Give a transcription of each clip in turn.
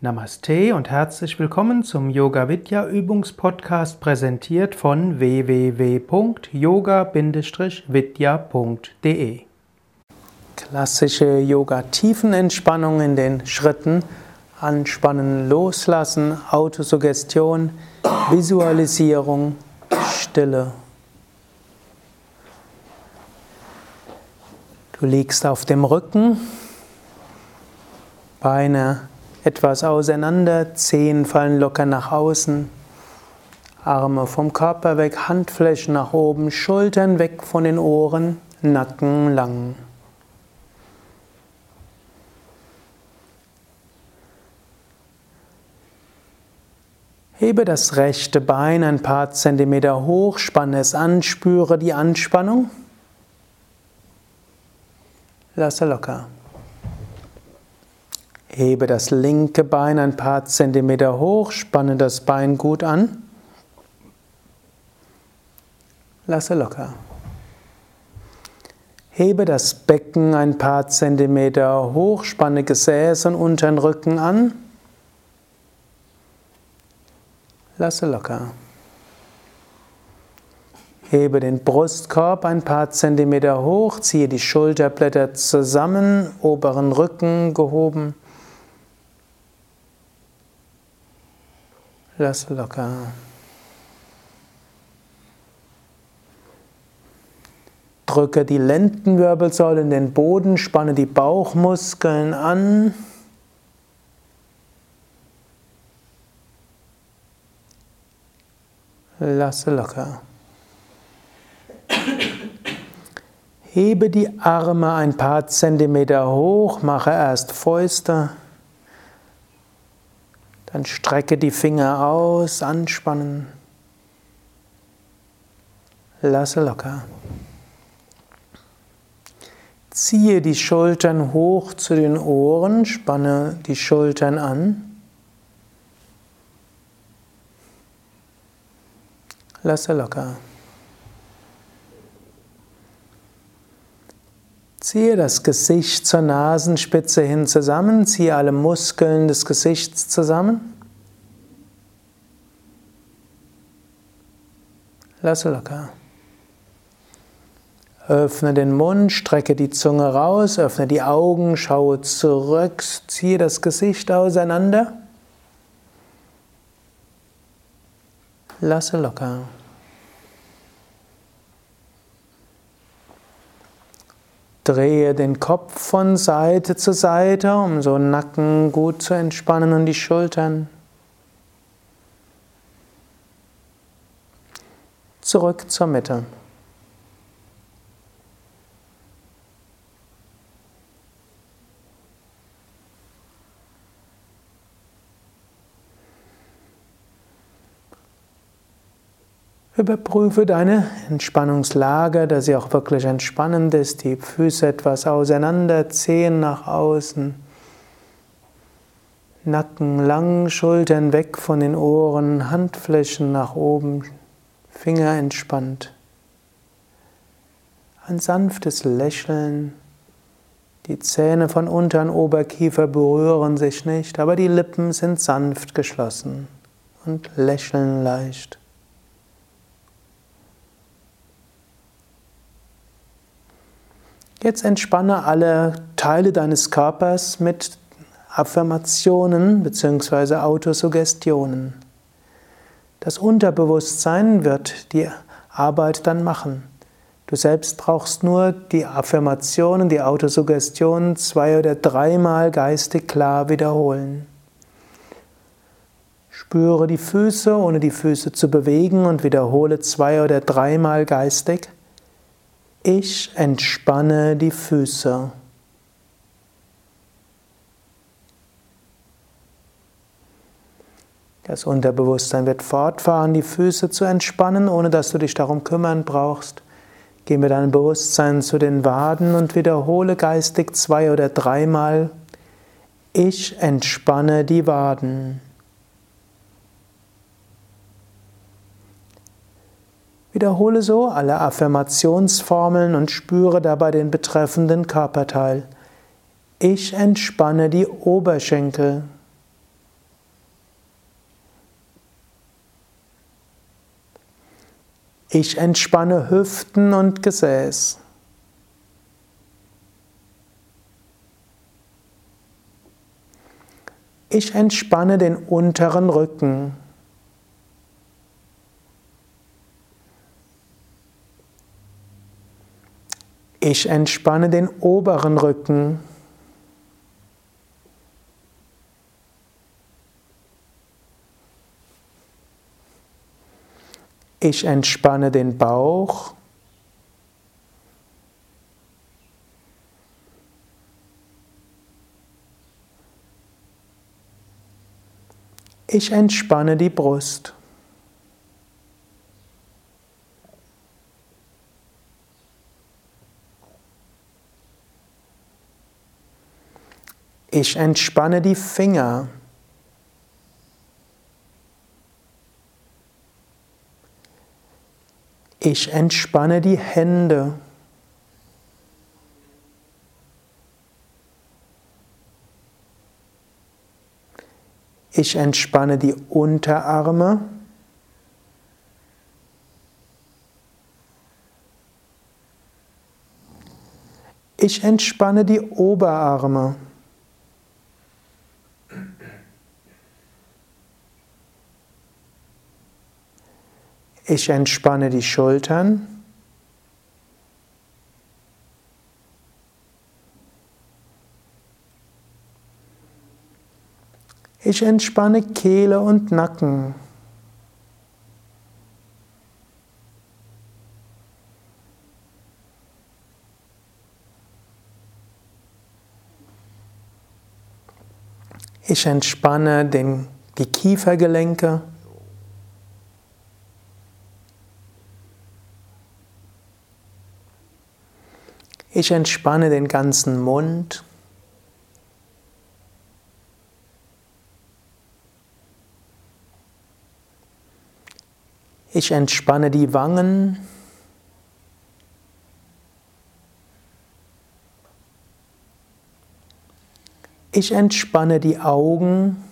Namaste und herzlich willkommen zum Yoga Vidya Übungspodcast präsentiert von www.yoga-vidya.de. Klassische Yoga Tiefenentspannung in den Schritten anspannen, loslassen, Autosuggestion, Visualisierung, Stille. Du liegst auf dem Rücken, Beine etwas auseinander, Zehen fallen locker nach außen, Arme vom Körper weg, Handflächen nach oben, Schultern weg von den Ohren, Nacken lang. Hebe das rechte Bein ein paar Zentimeter hoch, spanne es an, spüre die Anspannung. Lasse locker. Hebe das linke Bein ein paar Zentimeter hoch, spanne das Bein gut an. Lasse locker. Hebe das Becken ein paar Zentimeter hoch, spanne Gesäß und unteren Rücken an. Lasse locker. Hebe den Brustkorb ein paar Zentimeter hoch, ziehe die Schulterblätter zusammen, oberen Rücken gehoben. Lasse locker. Drücke die Lendenwirbelsäule in den Boden, spanne die Bauchmuskeln an. Lasse locker. Hebe die Arme ein paar Zentimeter hoch, mache erst Fäuste, dann strecke die Finger aus, anspannen. Lasse locker. Ziehe die Schultern hoch zu den Ohren, spanne die Schultern an. Lasse locker. Ziehe das Gesicht zur Nasenspitze hin zusammen, ziehe alle Muskeln des Gesichts zusammen. Lasse locker. Öffne den Mund, strecke die Zunge raus, öffne die Augen, schaue zurück, ziehe das Gesicht auseinander. Lasse locker. Drehe den Kopf von Seite zu Seite, um so Nacken gut zu entspannen und die Schultern. Zurück zur Mitte. Überprüfe deine Entspannungslage, dass sie auch wirklich entspannend ist. Die Füße etwas auseinander, Zehen nach außen. Nacken lang, Schultern weg von den Ohren, Handflächen nach oben, Finger entspannt. Ein sanftes Lächeln. Die Zähne von unteren Oberkiefer berühren sich nicht, aber die Lippen sind sanft geschlossen und lächeln leicht. Jetzt entspanne alle Teile deines Körpers mit Affirmationen bzw. Autosuggestionen. Das Unterbewusstsein wird die Arbeit dann machen. Du selbst brauchst nur die Affirmationen, die Autosuggestionen zwei oder dreimal geistig klar wiederholen. Spüre die Füße, ohne die Füße zu bewegen und wiederhole zwei oder dreimal geistig. Ich entspanne die Füße. Das Unterbewusstsein wird fortfahren, die Füße zu entspannen, ohne dass du dich darum kümmern brauchst. Geh mit deinem Bewusstsein zu den Waden und wiederhole geistig zwei oder dreimal. Ich entspanne die Waden. Wiederhole so alle Affirmationsformeln und spüre dabei den betreffenden Körperteil. Ich entspanne die Oberschenkel. Ich entspanne Hüften und Gesäß. Ich entspanne den unteren Rücken. Ich entspanne den oberen Rücken. Ich entspanne den Bauch. Ich entspanne die Brust. Ich entspanne die Finger. Ich entspanne die Hände. Ich entspanne die Unterarme. Ich entspanne die Oberarme. Ich entspanne die Schultern. Ich entspanne Kehle und Nacken. Ich entspanne den, die Kiefergelenke. Ich entspanne den ganzen Mund. Ich entspanne die Wangen. Ich entspanne die Augen.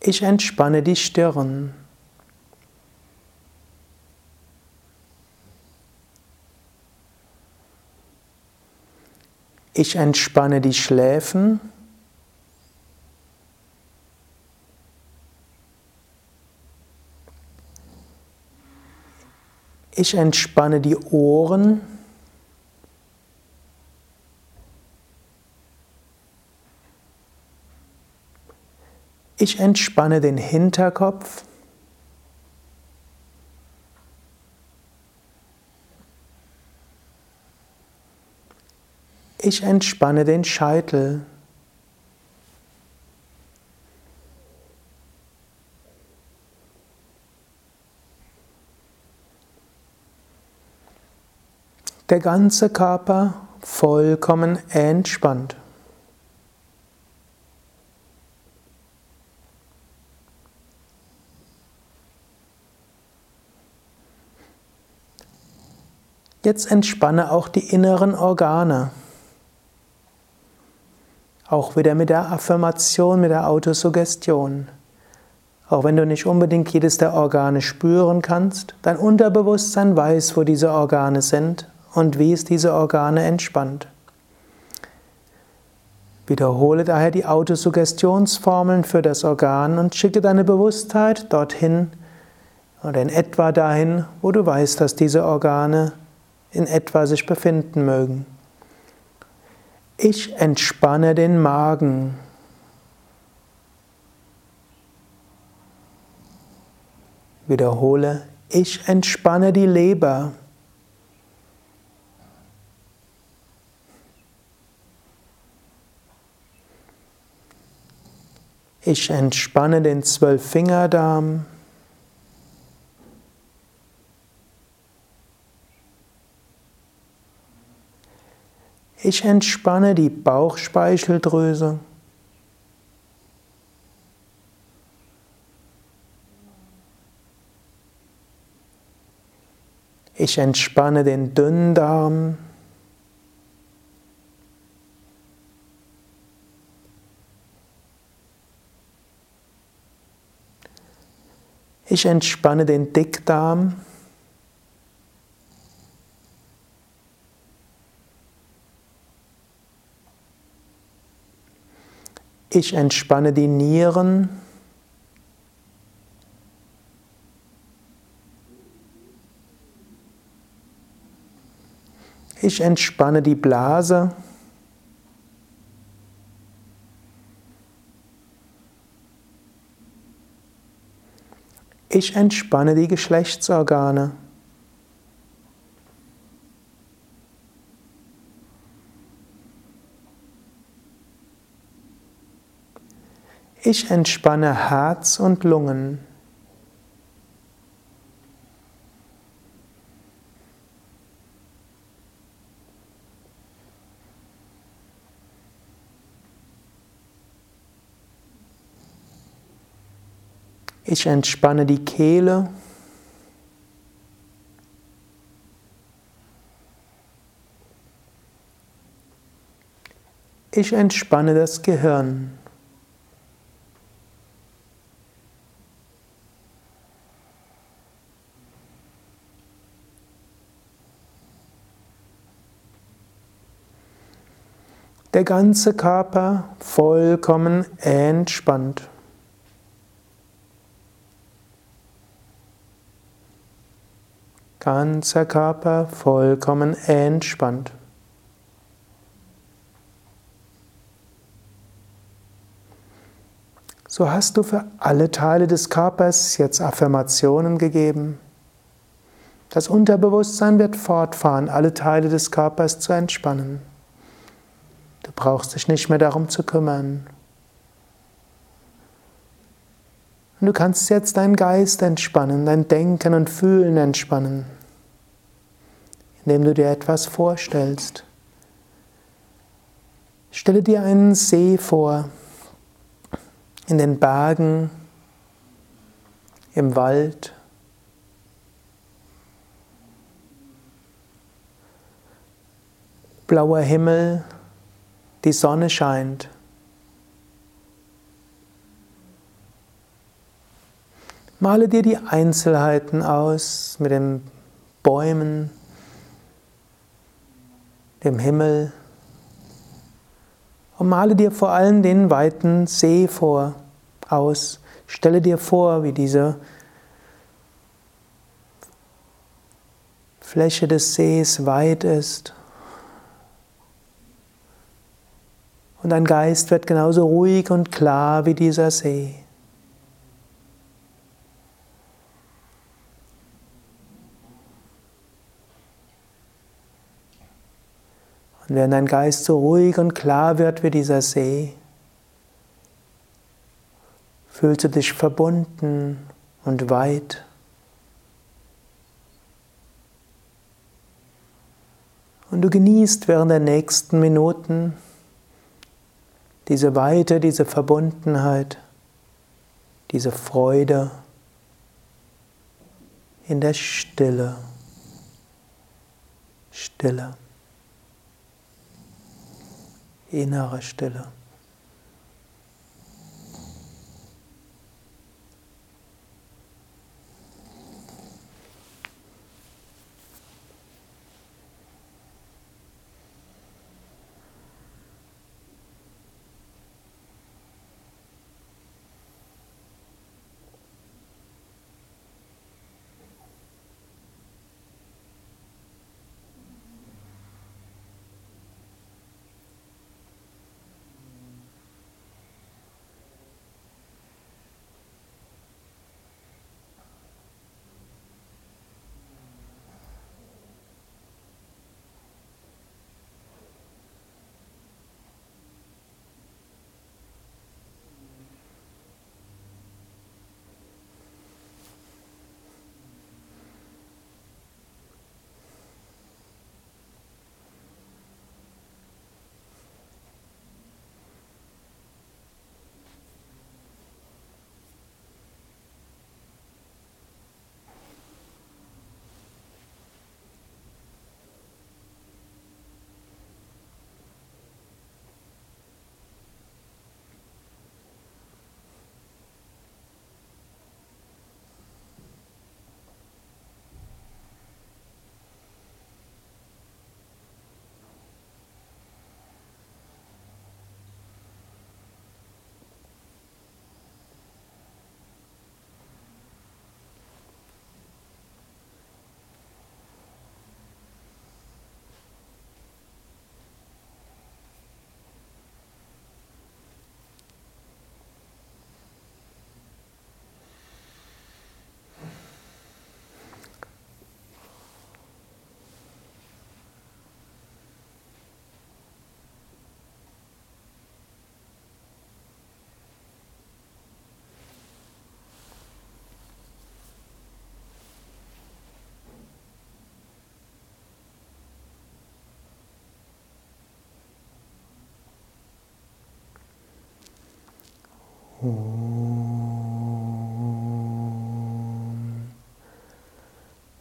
Ich entspanne die Stirn. Ich entspanne die Schläfen. Ich entspanne die Ohren. Ich entspanne den Hinterkopf. Ich entspanne den Scheitel. Der ganze Körper vollkommen entspannt. Jetzt entspanne auch die inneren Organe. Auch wieder mit der Affirmation, mit der Autosuggestion. Auch wenn du nicht unbedingt jedes der Organe spüren kannst, dein Unterbewusstsein weiß, wo diese Organe sind und wie es diese Organe entspannt. Wiederhole daher die Autosuggestionsformeln für das Organ und schicke deine Bewusstheit dorthin oder in etwa dahin, wo du weißt, dass diese Organe in etwa sich befinden mögen. Ich entspanne den Magen. Wiederhole, ich entspanne die Leber. Ich entspanne den Zwölffingerdarm. Ich entspanne die Bauchspeicheldrüse. Ich entspanne den Dünndarm. Ich entspanne den Dickdarm. Ich entspanne die Nieren. Ich entspanne die Blase. Ich entspanne die Geschlechtsorgane. Ich entspanne Herz und Lungen. Ich entspanne die Kehle. Ich entspanne das Gehirn. Der ganze Körper vollkommen entspannt. Ganzer Körper vollkommen entspannt. So hast du für alle Teile des Körpers jetzt Affirmationen gegeben. Das Unterbewusstsein wird fortfahren, alle Teile des Körpers zu entspannen. Du brauchst dich nicht mehr darum zu kümmern. Und du kannst jetzt deinen Geist entspannen, dein Denken und Fühlen entspannen, indem du dir etwas vorstellst. Stelle dir einen See vor, in den Bergen, im Wald. Blauer Himmel, die Sonne scheint. Male dir die Einzelheiten aus mit den Bäumen, dem Himmel und male dir vor allem den weiten See vor, aus. Stelle dir vor, wie diese Fläche des Sees weit ist. Und dein Geist wird genauso ruhig und klar wie dieser See. Und wenn dein Geist so ruhig und klar wird wie dieser See, fühlst du dich verbunden und weit. Und du genießt während der nächsten Minuten diese Weite, diese Verbundenheit, diese Freude in der Stille. Stille innere Stille.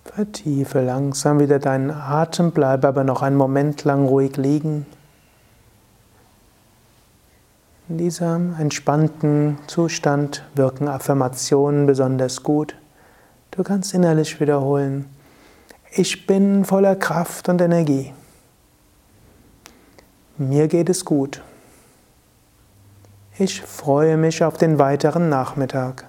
Vertiefe langsam wieder deinen Atem, bleibe aber noch einen Moment lang ruhig liegen. In diesem entspannten Zustand wirken Affirmationen besonders gut. Du kannst innerlich wiederholen, ich bin voller Kraft und Energie. Mir geht es gut. Ich freue mich auf den weiteren Nachmittag.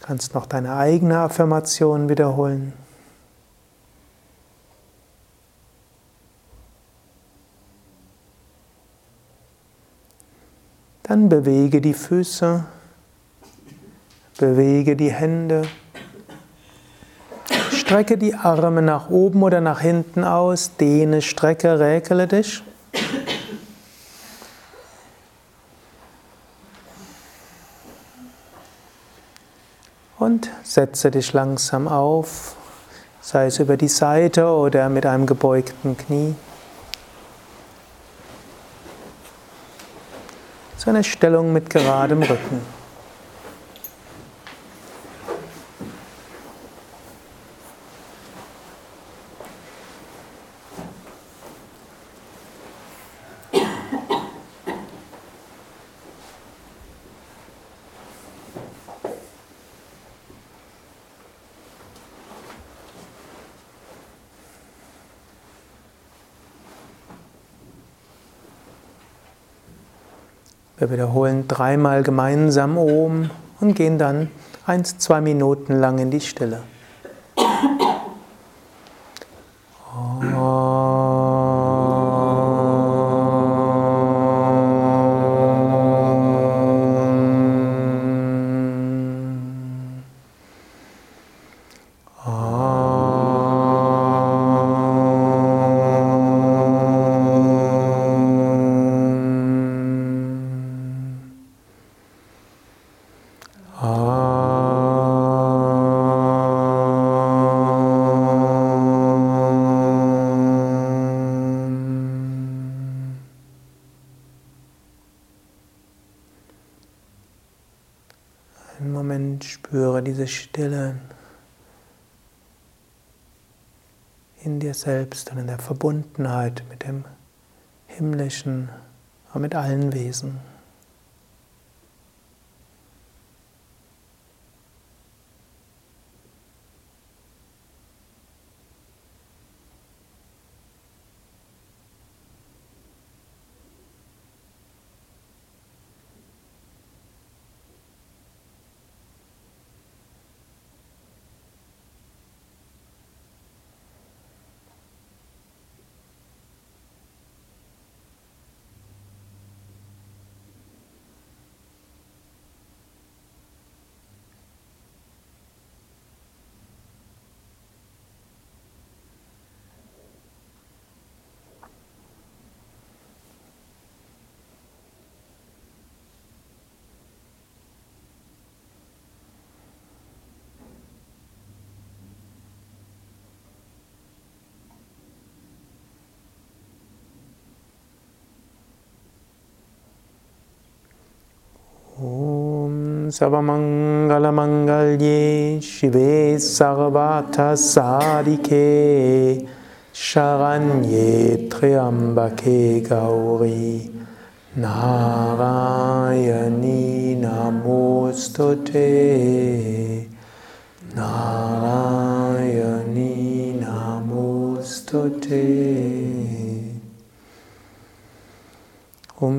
Du kannst noch deine eigene Affirmation wiederholen. Dann bewege die Füße, bewege die Hände, strecke die Arme nach oben oder nach hinten aus, dehne, strecke, räkele dich. Und setze dich langsam auf, sei es über die Seite oder mit einem gebeugten Knie. zu einer Stellung mit geradem Rücken. Wir wiederholen dreimal gemeinsam Om und gehen dann eins, zwei Minuten lang in die Stille. Diese Stille in dir selbst und in der Verbundenheit mit dem Himmlischen und mit allen Wesen. Savamangalamangalye Shive Sarvata Sadike Sharanye Triambake Gauri Narayani Namostute Narayani Namostute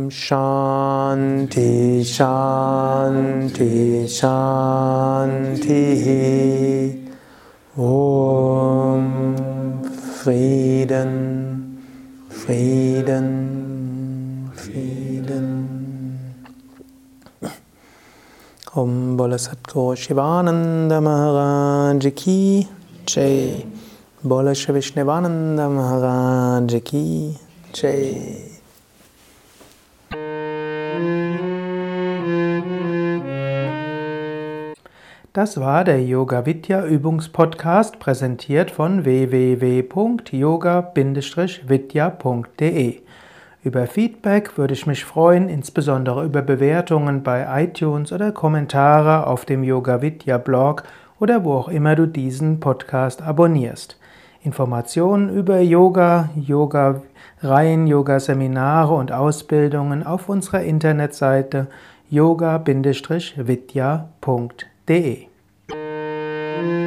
Shanti, Shanti, Shanti. Om Frieden, Frieden, Frieden. Om Bola Satguru Shivananda Maharaj Ki Jai. Bola Shivishnevananda Maharaj Ki Jai. Das war der Yoga Vidya Übungspodcast, präsentiert von www.yoga-vidya.de. Über Feedback würde ich mich freuen, insbesondere über Bewertungen bei iTunes oder Kommentare auf dem Yoga Vidya Blog oder wo auch immer du diesen Podcast abonnierst. Informationen über Yoga, Yoga-Reihen, Yoga-Seminare und Ausbildungen auf unserer Internetseite yoga-vidya.de Mm-hmm.